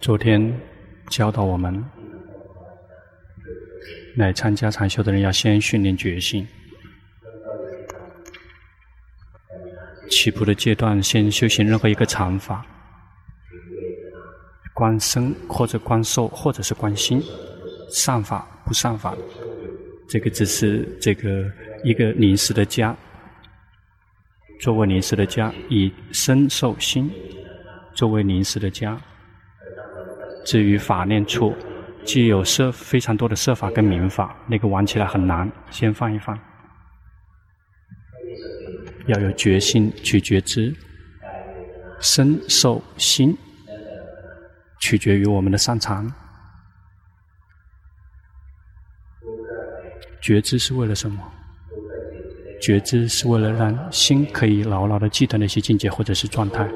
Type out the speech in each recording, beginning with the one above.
昨天教导我们，来参加禅修的人要先训练觉性。起步的阶段，先修行任何一个禅法，观身或者观受或者是观心，善法不善法，这个只是这个一个临时的家，作为临时的家，以身受心作为临时的家。至于法念处，既有设非常多的设法跟名法，那个玩起来很难，先放一放。要有决心去觉知，身受心，取决于我们的擅长。觉知是为了什么？觉知是为了让心可以牢牢的记得那些境界或者是状态，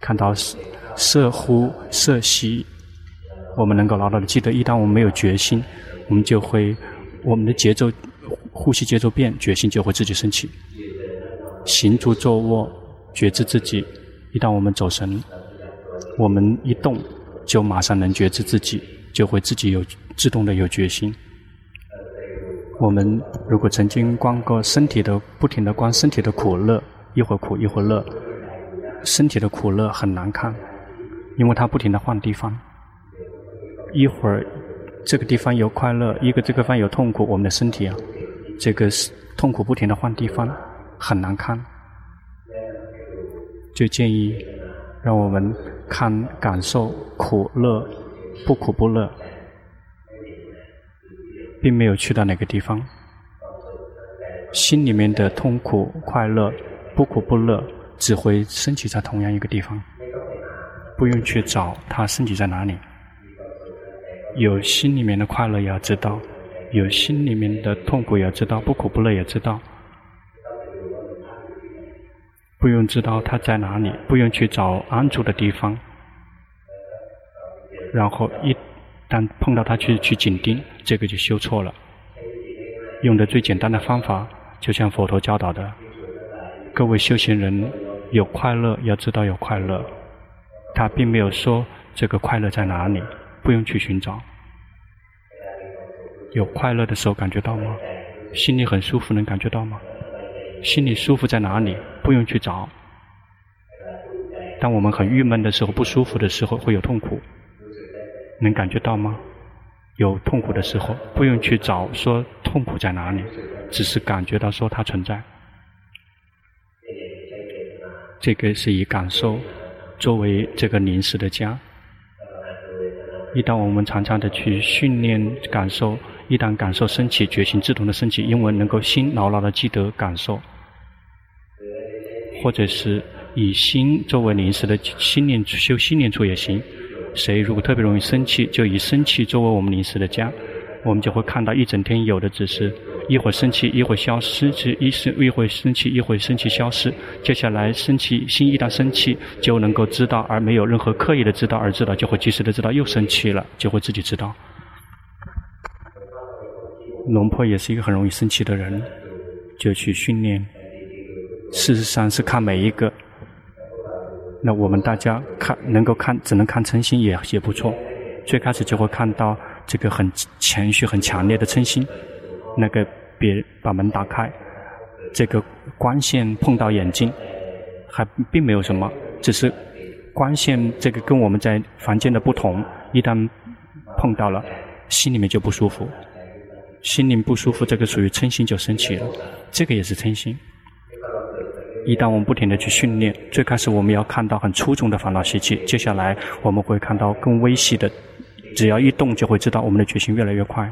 看到是色呼色吸，我们能够牢牢的记得。一旦我们没有决心，我们就会我们的节奏呼吸节奏变，决心就会自己升起。行住坐卧，觉知自己。一旦我们走神，我们一动就马上能觉知自己，就会自己有自动的有决心。我们如果曾经观过身体的，不停的观身体的苦乐，一会儿苦一会儿乐，身体的苦乐很难看。因为它不停的换地方，一会儿这个地方有快乐，一个这个地方有痛苦，我们的身体啊，这个是痛苦不停的换地方，很难看。就建议让我们看感受苦乐，不苦不乐，并没有去到哪个地方，心里面的痛苦快乐，不苦不乐，只会升起在同样一个地方。不用去找他身体在哪里，有心里面的快乐也要知道，有心里面的痛苦也要知道，不苦不乐也知道。不用知道他在哪里，不用去找安住的地方，然后一旦碰到他去去紧盯，这个就修错了。用的最简单的方法，就像佛陀教导的，各位修行人有快乐要知道有快乐。他并没有说这个快乐在哪里，不用去寻找。有快乐的时候感觉到吗？心里很舒服，能感觉到吗？心里舒服在哪里？不用去找。当我们很郁闷的时候，不舒服的时候，会有痛苦，能感觉到吗？有痛苦的时候，不用去找，说痛苦在哪里，只是感觉到说它存在。这个是以感受。作为这个临时的家，一旦我们常常的去训练感受，一旦感受升起，觉醒自动的升起，因为能够心牢牢的记得感受，或者是以心作为临时的心念修心念处也行。谁如果特别容易生气，就以生气作为我们临时的家，我们就会看到一整天有的只是。一会儿生气，一会儿消失，是一生一会儿生气，一会儿生气消失。接下来生气，心一旦生气，就能够知道，而没有任何刻意的知道而知道，就会及时的知道又生气了，就会自己知道。龙婆也是一个很容易生气的人，就去训练。事实上是看每一个。那我们大家看能够看，只能看嗔心也也不错。最开始就会看到这个很情绪很强烈的嗔心。那个别把门打开，这个光线碰到眼睛，还并没有什么，只是光线这个跟我们在房间的不同，一旦碰到了，心里面就不舒服，心里不舒服，这个属于嗔心就升起了，这个也是嗔心。一旦我们不停的去训练，最开始我们要看到很粗重的烦恼习气，接下来我们会看到更微细的，只要一动就会知道我们的决心越来越快。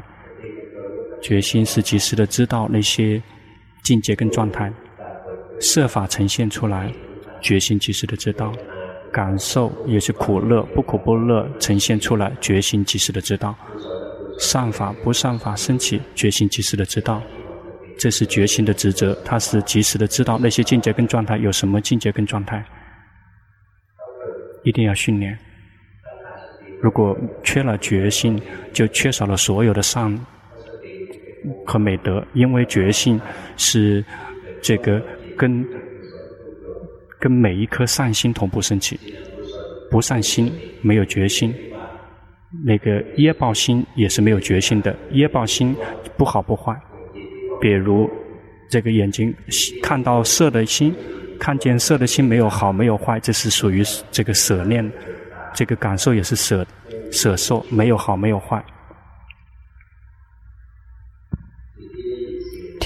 决心是及时的知道那些境界跟状态，设法呈现出来，决心及时的知道，感受也是苦乐不苦不乐呈现出来，决心及时的知道，善法不善法升起，决心及时的知道，这是决心的职责，它是及时的知道那些境界跟状态有什么境界跟状态，一定要训练。如果缺了决心，就缺少了所有的善。和美德，因为觉性是这个跟跟每一颗善心同步升起，不善心没有决心，那个业报心也是没有决心的。业报心不好不坏，比如这个眼睛看到色的心，看见色的心没有好没有坏，这是属于这个舍念，这个感受也是舍舍受，没有好没有坏。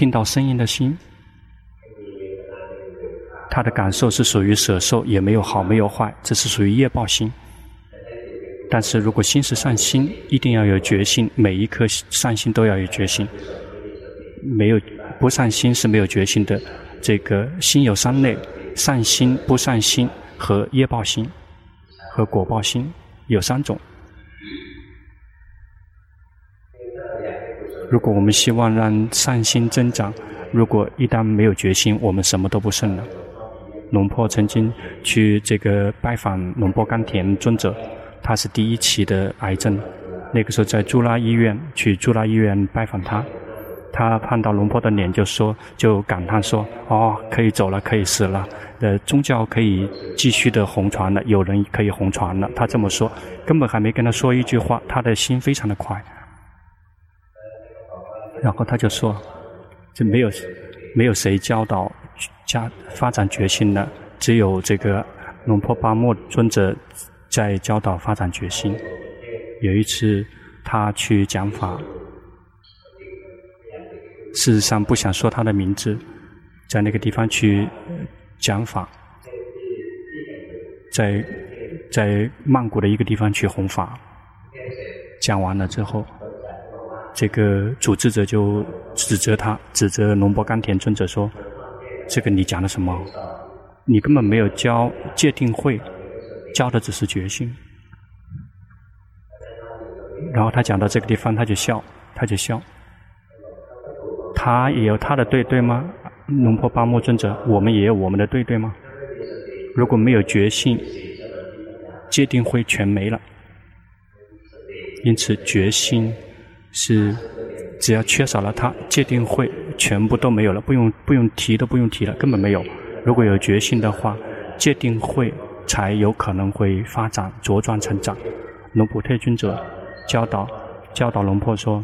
听到声音的心。他的感受是属于舍受，也没有好，没有坏，这是属于业报心。但是如果心是善心，一定要有决心，每一颗善心都要有决心。没有不善心是没有决心的。这个心有三类：善心、不善心和业报心和果报心有三种。如果我们希望让善心增长，如果一旦没有决心，我们什么都不剩了。龙婆曾经去这个拜访龙婆甘田尊者，他是第一期的癌症，那个时候在朱拉医院，去朱拉医院拜访他，他看到龙婆的脸就说，就感叹说：“哦，可以走了，可以死了，呃，宗教可以继续的红传了，有人可以红传了。”他这么说，根本还没跟他说一句话，他的心非常的快，然后他就说：“这没有，没有谁教导。”加发展决心的，只有这个龙婆巴莫尊者在教导发展决心。有一次，他去讲法，事实上不想说他的名字，在那个地方去讲法，在在曼谷的一个地方去弘法，讲完了之后，这个组织者就指责他，指责龙波甘田尊者说。这个你讲的什么？你根本没有教戒定慧，教的只是决心。然后他讲到这个地方，他就笑，他就笑。他也有他的对对吗？龙婆巴木尊者，我们也有我们的对对吗？如果没有决心，界定会全没了。因此，决心是。只要缺少了它，戒定会全部都没有了，不用不用提都不用提了，根本没有。如果有决心的话，戒定会才有可能会发展茁壮成长。龙普特尊者教导教导龙婆说，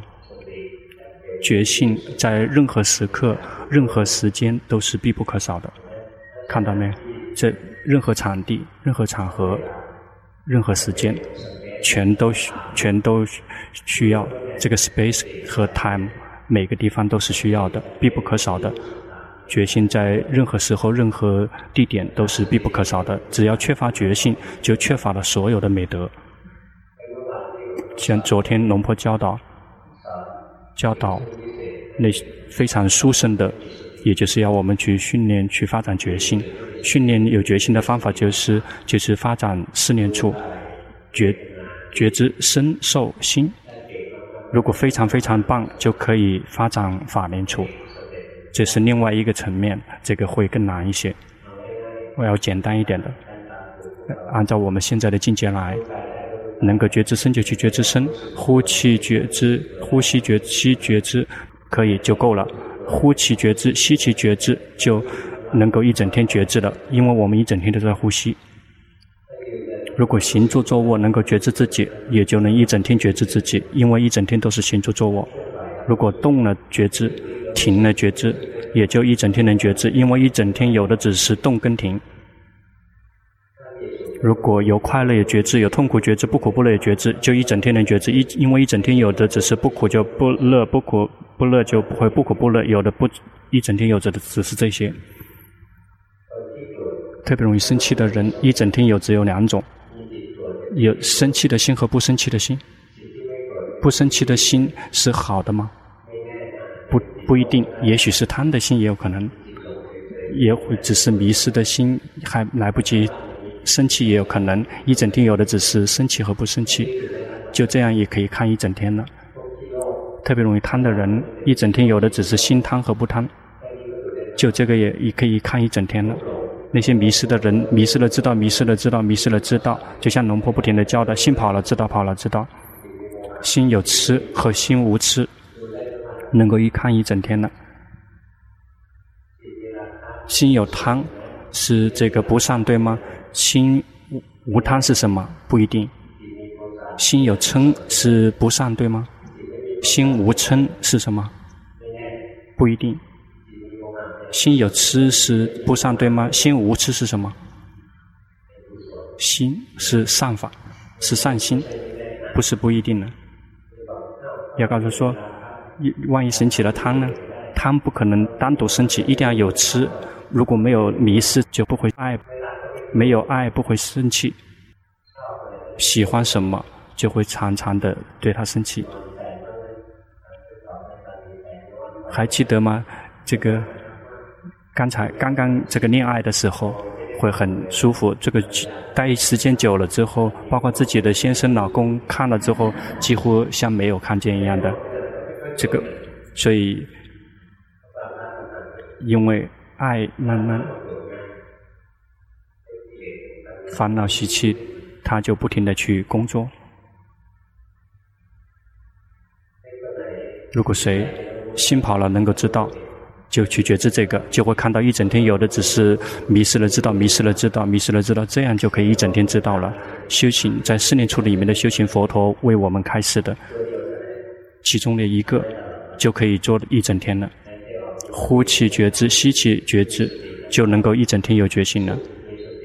决心在任何时刻、任何时间都是必不可少的。看到没？这任何场地、任何场合、任何时间。全都，全都需要这个 space 和 time，每个地方都是需要的，必不可少的。决心在任何时候、任何地点都是必不可少的。只要缺乏决心，就缺乏了所有的美德。像昨天龙婆教导，教导那非常殊胜的，也就是要我们去训练、去发展决心。训练有决心的方法就是，就是发展四念处决。觉知身受心，如果非常非常棒，就可以发展法念处。这是另外一个层面，这个会更难一些。我要简单一点的，按照我们现在的境界来，能够觉知身就去觉知身，呼气觉知，呼吸觉吸觉知，可以就够了。呼气觉知，吸气觉知，就能够一整天觉知了，因为我们一整天都在呼吸。如果行住坐卧能够觉知自己，也就能一整天觉知自己，因为一整天都是行住坐卧。如果动了觉知，停了觉知，也就一整天能觉知，因为一整天有的只是动跟停。如果有快乐也觉知，有痛苦觉知，不苦不乐也觉知，就一整天能觉知。一因为一整天有的只是不苦就不乐，不苦不乐就不会不苦不乐，有的不一整天有着的只是这些。特别容易生气的人，一整天有只有两种。有生气的心和不生气的心，不生气的心是好的吗？不，不一定，也许是贪的心也有可能，也会只是迷失的心还来不及生气也有可能。一整天有的只是生气和不生气，就这样也可以看一整天了。特别容易贪的人，一整天有的只是心贪和不贪，就这个也也可以看一整天了。那些迷失的人，迷失了知道，迷失了知道，迷失了知道，就像龙婆不停的教的，心跑了知道，跑了知道，心有痴和心无痴，能够一看一整天了。心有贪，是这个不善对吗？心无贪是什么？不一定。心有嗔是不善，对吗？心无嗔是什么？不一定。心有痴是不善，对吗？心无痴是什么？心是善法，是善心，不是不一定的。要告诉说，一万一升起了贪呢？贪不可能单独升起，一定要有痴。如果没有迷失，就不会爱；没有爱，不会生气。喜欢什么，就会常常的对他生气。还记得吗？这个刚才刚刚这个恋爱的时候会很舒服，这个待时间久了之后，包括自己的先生、老公看了之后，几乎像没有看见一样的。这个，所以因为。爱慢慢烦恼习气，他就不停的去工作。如果谁心跑了，能够知道，就去觉知这个，就会看到一整天有的只是迷失了知道，迷失了知道，迷失了知道，这样就可以一整天知道了。修行在四念处里面的修行，佛陀为我们开示的，其中的一个就可以做一整天了。呼气觉知，吸气觉知，就能够一整天有觉性了。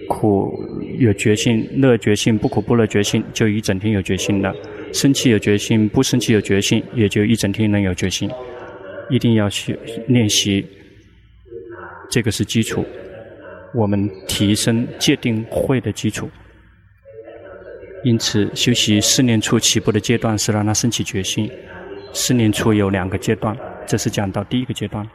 苦有觉性，乐觉性，不苦不乐觉性，就一整天有觉性了。生气有觉性，不生气有觉性，也就一整天能有觉性。一定要去练习，这个是基础，我们提升戒定慧的基础。因此，修习四念处起步的阶段是让他升起决心。四念处有两个阶段，这是讲到第一个阶段。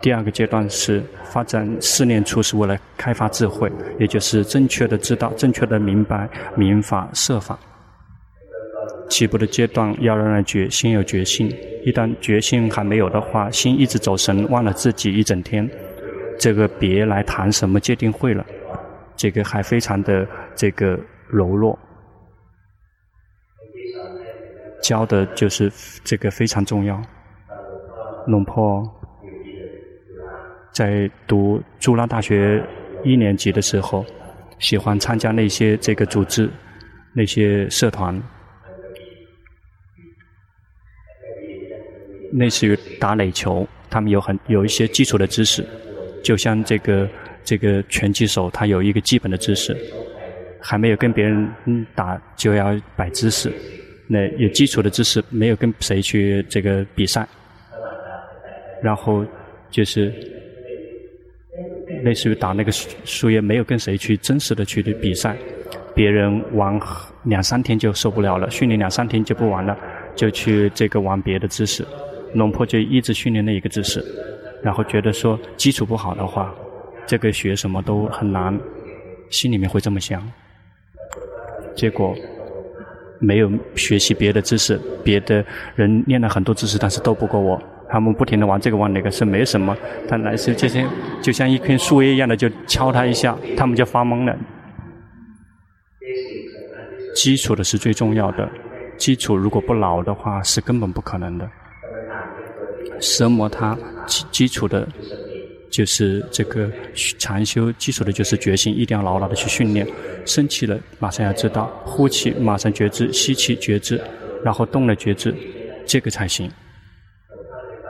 第二个阶段是发展四念处，是为了开发智慧，也就是正确的知道、正确的明白明法设法。起步的阶段要让人觉心有决心，一旦决心还没有的话，心一直走神，忘了自己一整天。这个别来谈什么戒定慧了，这个还非常的这个柔弱。教的就是这个非常重要，龙婆。在读朱拉大学一年级的时候，喜欢参加那些这个组织、那些社团，类似于打垒球，他们有很有一些基础的知识，就像这个这个拳击手，他有一个基本的知识，还没有跟别人打就要摆姿势，那有基础的知识，没有跟谁去这个比赛，然后就是。类似于打那个树叶，没有跟谁去真实的去比赛，别人玩两三天就受不了了，训练两三天就不玩了，就去这个玩别的姿势。龙婆就一直训练那一个姿势，然后觉得说基础不好的话，这个学什么都很难，心里面会这么想。结果没有学习别的知识，别的人练了很多知识，但是斗不过我。他们不停地玩这个玩那个，是没什么。但来时这些就像一片树叶一样的，就敲他一下，他们就发懵了。基础的是最重要的，基础如果不牢的话，是根本不可能的。折磨他基基础的，就是这个禅修基础的，就是决心，一定要牢牢的去训练。生气了，马上要知道；呼气，马上觉知；吸气，觉知；然后动了觉知，这个才行。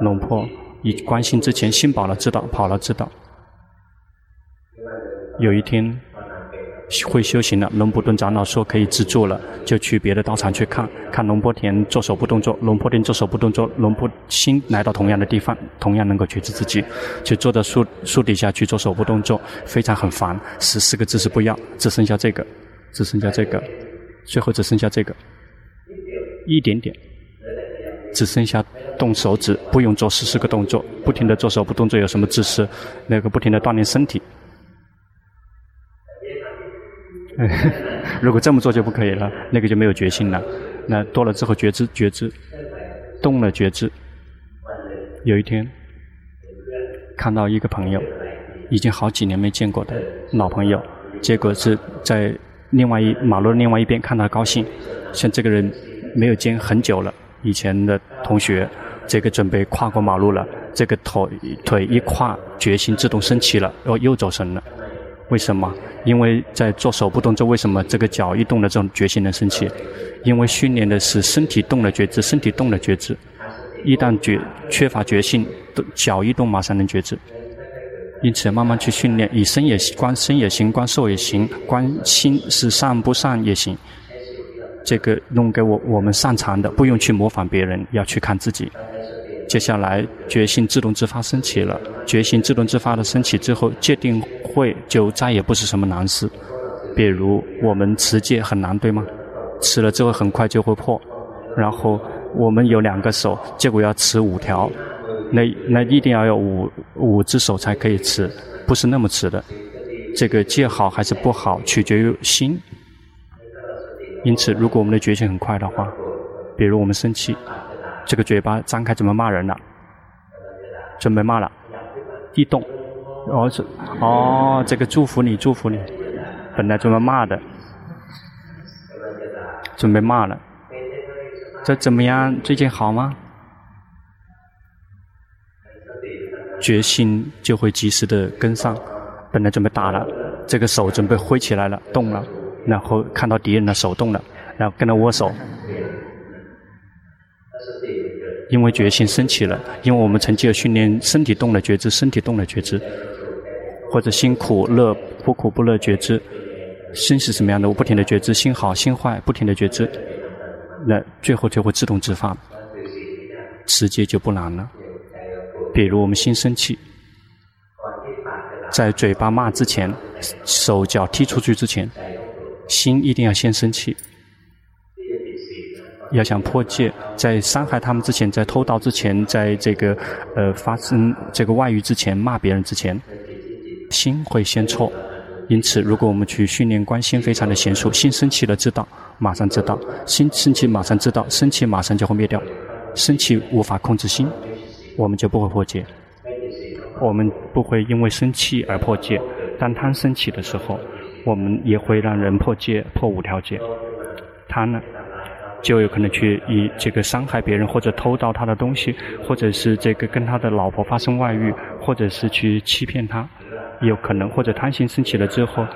龙婆以关心之前心跑了知道，跑了知道。有一天会修行了，龙普顿长老说可以自助了，就去别的道场去看看龙波田做手部动作，龙波田做手部动作，龙婆心来到同样的地方，同样能够觉知自己，就坐在树树底下去做手部动作，非常很烦，十四个姿势不要，只剩下这个，只剩下这个，最后只剩下这个，一点点。只剩下动手指，不用做十四个动作，不停地做手部动作，有什么姿势？那个不停地锻炼身体。如果这么做就不可以了，那个就没有决心了。那多了之后觉知觉知，动了觉知。有一天，看到一个朋友，已经好几年没见过的老朋友，结果是在另外一马路的另外一边看他高兴，像这个人没有见很久了。以前的同学，这个准备跨过马路了，这个腿腿一跨，决心自动升起了，然后又走神了。为什么？因为在做手部动作，为什么这个脚一动的这种觉性能升起？因为训练的是身体动的觉知，身体动的觉知。一旦觉缺乏觉性，脚一动马上能觉知。因此，慢慢去训练，以身也行观身也行，观受也行，观心是善不善也行。这个弄给我我们擅长的，不用去模仿别人，要去看自己。接下来，觉性自动自发升起了，觉性自动自发的升起之后，戒定慧就再也不是什么难事。比如我们持戒很难，对吗？持了之后很快就会破。然后我们有两个手，结果要持五条。那那一定要有五五只手才可以持，不是那么持的。这个戒好还是不好，取决于心。因此，如果我们的觉性很快的话，比如我们生气，这个嘴巴张开准备骂人了，准备骂了，一动，哦是哦，这个祝福你祝福你，本来准备骂的，准备骂了，这怎么样？最近好吗？决心就会及时的跟上，本来准备打了，这个手准备挥起来了，动了，然后看到敌人的手动了，然后跟他握手，因为觉性升起了，因为我们曾经有训练身体动了觉知，身体动了觉知，或者心苦乐不苦不乐觉知，心是什么样的，我不停的觉知，心好心坏不停的觉知，那最后就会自动自发，直接就不难了。比如我们心生气，在嘴巴骂之前，手脚踢出去之前，心一定要先生气。要想破戒，在伤害他们之前，在偷盗之前，在这个呃发生这个外遇之前，骂别人之前，心会先错。因此，如果我们去训练观心，非常的娴熟，心生气了知道，马上知道；心生气马上知道，生气马上就会灭掉。生气无法控制心。我们就不会破戒，我们不会因为生气而破戒。当贪生起的时候，我们也会让人破戒，破五条戒。贪呢，就有可能去以这个伤害别人，或者偷盗他的东西，或者是这个跟他的老婆发生外遇，或者是去欺骗他，有可能。或者贪心生起了之后，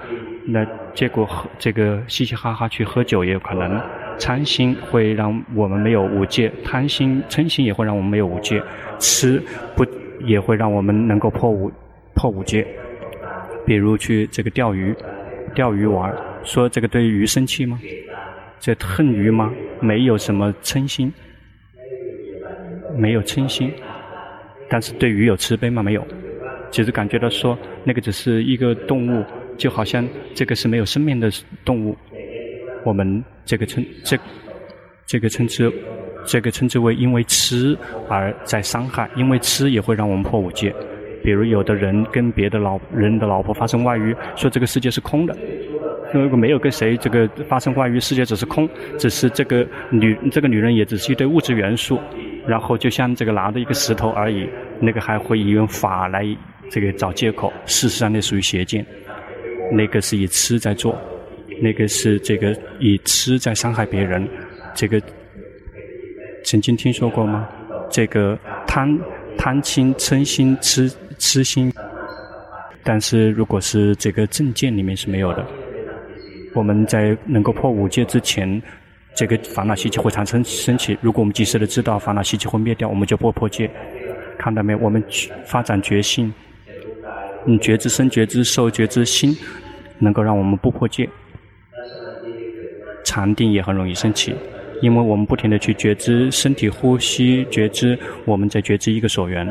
那结果喝这个嘻嘻哈哈去喝酒也有可能。贪心会让我们没有五戒，贪心嗔心也会让我们没有五戒，吃不也会让我们能够破五破五戒。比如去这个钓鱼，钓鱼玩，说这个对鱼生气吗？这恨鱼吗？没有什么嗔心，没有嗔心，但是对鱼有慈悲吗？没有，只是感觉到说那个只是一个动物，就好像这个是没有生命的动物。我们这个称这这个称之这个称之为因为吃而在伤害，因为吃也会让我们破五戒。比如有的人跟别的老人的老婆发生外遇，说这个世界是空的。如果没有跟谁这个发生关于，世界只是空，只是这个女这个女人也只是一堆物质元素，然后就像这个拿着一个石头而已。那个还会以用法来这个找借口，事实上那属于邪见，那个是以吃在做。那个是这个以痴在伤害别人，这个曾经听说过吗？这个贪贪心、嗔心、痴痴心，但是如果是这个正见里面是没有的。我们在能够破五戒之前，这个烦恼习气会产生升起。如果我们及时的知道烦恼习气会灭掉，我们就不破戒。看到没？我们发展觉性，嗯，觉知身、觉知受、觉知心，能够让我们不破戒。禅定也很容易升起，因为我们不停地去觉知身体呼吸，觉知我们在觉知一个所缘，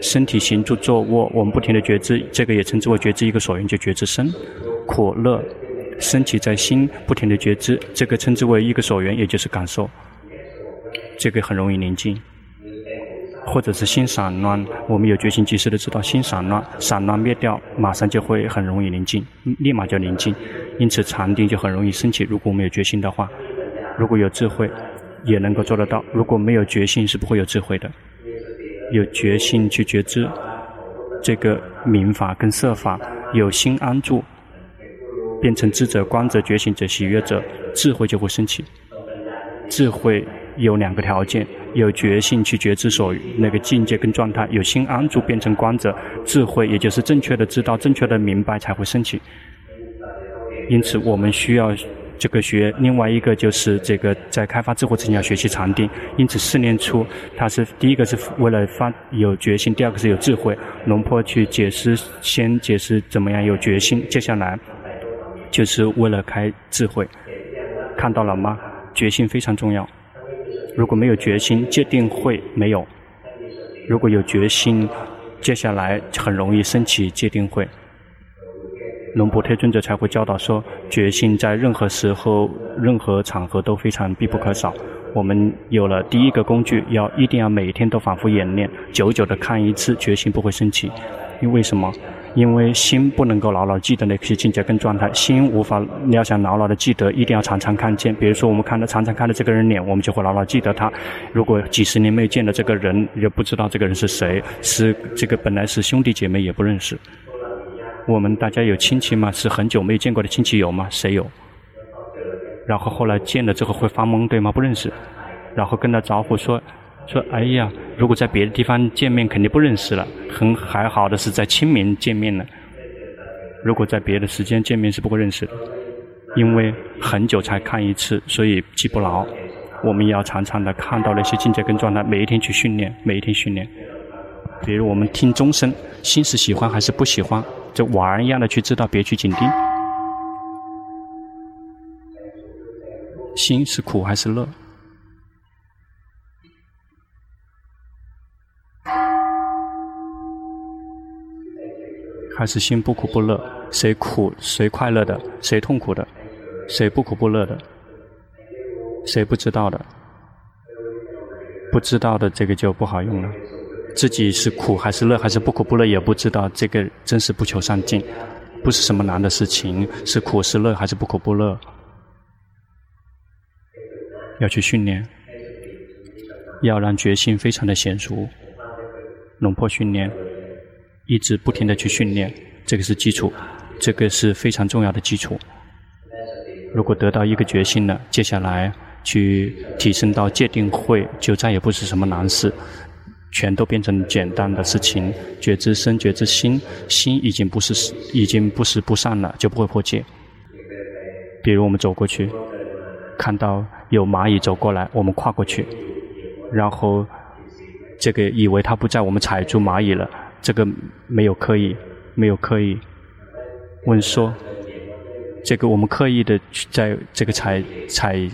身体行住坐卧，我们不停地觉知，这个也称之为觉知一个所缘，就觉知身苦乐，升起在心不停的觉知，这个称之为一个所缘，也就是感受，这个很容易宁静。或者是心散乱，我们有决心及时的知道心散乱，散乱灭掉，马上就会很容易宁静，立马就宁静。因此禅定就很容易升起。如果我们有决心的话，如果有智慧，也能够做得到。如果没有决心，是不会有智慧的。有决心去觉知这个明法跟色法，有心安住，变成智者、观者、觉醒者、喜悦者，智慧就会升起。智慧有两个条件：有觉性去觉知所那个境界跟状态；有心安住变成观者，智慧也就是正确的知道、正确的明白才会升起。因此，我们需要。这个学，另外一个就是这个在开发智慧之前要学习禅定，因此四念初，它是第一个是为了发有决心，第二个是有智慧。龙坡去解释，先解释怎么样有决心，接下来就是为了开智慧。看到了吗？决心非常重要。如果没有决心，戒定慧没有；如果有决心，接下来很容易升起戒定慧。龙婆特尊者才会教导说，决心在任何时候、任何场合都非常必不可少。我们有了第一个工具，要一定要每天都反复演练，久久的看一次，决心不会升起。因为什么？因为心不能够牢牢记得那些境界跟状态，心无法，你要想牢牢的记得，一定要常常看见。比如说，我们看到常常看到这个人脸，我们就会牢牢记得他。如果几十年没见到这个人，也不知道这个人是谁，是这个本来是兄弟姐妹也不认识。我们大家有亲戚吗？是很久没有见过的亲戚有吗？谁有？然后后来见了之后会发懵，对吗？不认识，然后跟他招呼说，说哎呀，如果在别的地方见面肯定不认识了，很还好的是在清明见面了。如果在别的时间见面是不会认识的，因为很久才看一次，所以记不牢。我们要常常的看到那些境界跟状态，每一天去训练，每一天训练。比如我们听钟声，心是喜欢还是不喜欢？就玩一样的去知道，别去紧盯。心是苦还是乐？还是心不苦不乐？谁苦谁快乐的？谁痛苦的？谁不苦不乐的？谁不知道的？不知道的这个就不好用了。自己是苦还是乐，还是不苦不乐也不知道，这个真是不求上进，不是什么难的事情。是苦是乐还是不苦不乐，要去训练，要让决心非常的娴熟。龙坡训练，一直不停的去训练，这个是基础，这个是非常重要的基础。如果得到一个决心了，接下来去提升到戒定慧，就再也不是什么难事。全都变成简单的事情，觉知身，觉知心，心已经不是已经不是不善了，就不会破戒。比如我们走过去，看到有蚂蚁走过来，我们跨过去，然后这个以为它不在，我们踩住蚂蚁了，这个没有刻意，没有刻意。问说，这个我们刻意的去在这个踩踩。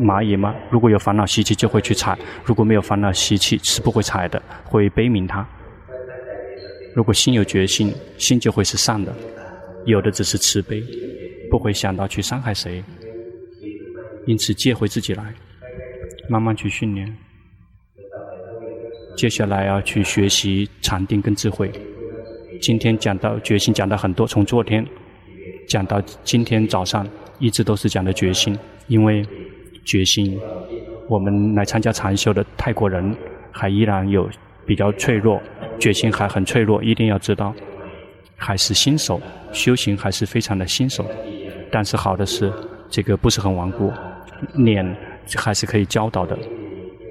蚂蚁吗？如果有烦恼习气，就会去踩；如果没有烦恼习气，是不会踩的，会悲悯它。如果心有决心，心就会是善的，有的只是慈悲，不会想到去伤害谁。因此，戒回自己来，慢慢去训练。接下来要去学习禅定跟智慧。今天讲到决心，讲的很多，从昨天讲到今天早上，一直都是讲的决心，因为。决心，我们来参加禅修的泰国人还依然有比较脆弱，决心还很脆弱，一定要知道，还是新手，修行还是非常的新手。但是好的是，这个不是很顽固，脸还是可以教导的，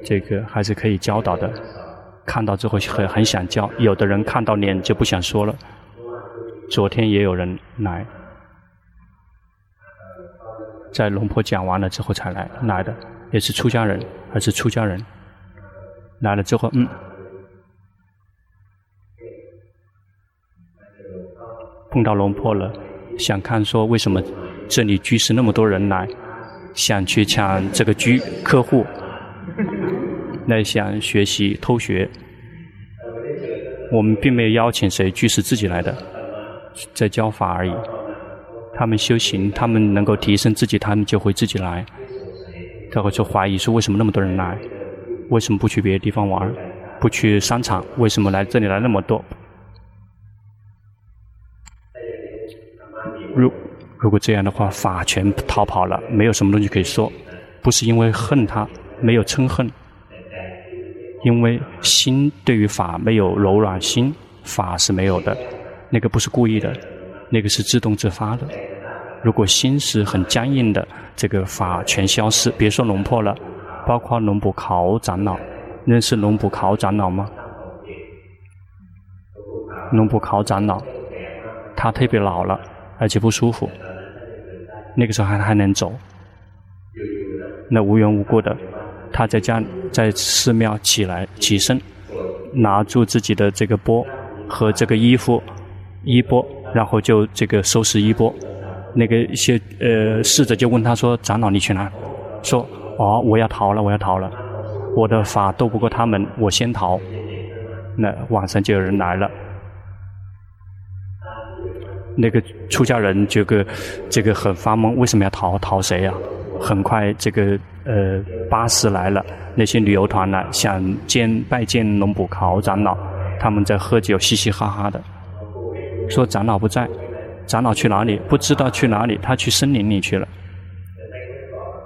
这个还是可以教导的。看到之后很很想教，有的人看到脸就不想说了。昨天也有人来。在龙婆讲完了之后才来来的，也是出家人，还是出家人，来了之后，嗯，碰到龙婆了，想看说为什么这里居士那么多人来，想去抢这个居客户，来想学习偷学，我们并没有邀请谁，居士自己来的，在教法而已。他们修行，他们能够提升自己，他们就会自己来。他会说怀疑说，为什么那么多人来？为什么不去别的地方玩？不去商场？为什么来这里来那么多？如如果这样的话，法全逃跑了，没有什么东西可以说。不是因为恨他，没有嗔恨，因为心对于法没有柔软心，法是没有的，那个不是故意的，那个是自动自发的。如果心是很僵硬的，这个法全消失。别说龙破了，包括龙普考长老，认识龙普考长老吗？龙普考长老，他特别老了，而且不舒服，那个时候还还能走，那无缘无故的，他在家在寺庙起来起身，拿住自己的这个钵和这个衣服衣钵，然后就这个收拾衣钵。那个一些呃侍者就问他说：“长老，你去哪？”说：“哦，我要逃了，我要逃了，我的法斗不过他们，我先逃。”那晚上就有人来了，那个出家人这个这个很发懵，为什么要逃？逃谁呀？很快这个呃巴士来了，那些旅游团来想见拜见龙普考长老，他们在喝酒，嘻嘻哈哈的，说长老不在。长老去哪里？不知道去哪里，他去森林里去了。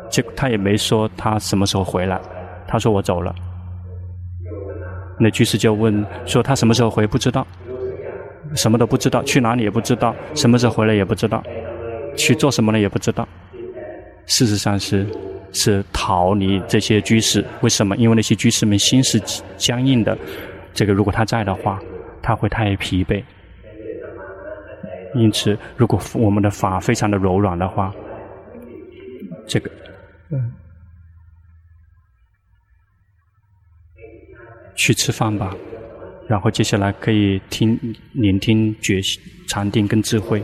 结他也没说他什么时候回来，他说我走了。那居士就问说他什么时候回？不知道，什么都不知道，去哪里也不知道，什么时候回来也不知道，去做什么了也不知道。事实上是是逃离这些居士，为什么？因为那些居士们心是僵硬的，这个如果他在的话，他会太疲惫。因此，如果我们的法非常的柔软的话，这个，嗯，去吃饭吧，然后接下来可以听聆听觉禅定跟智慧。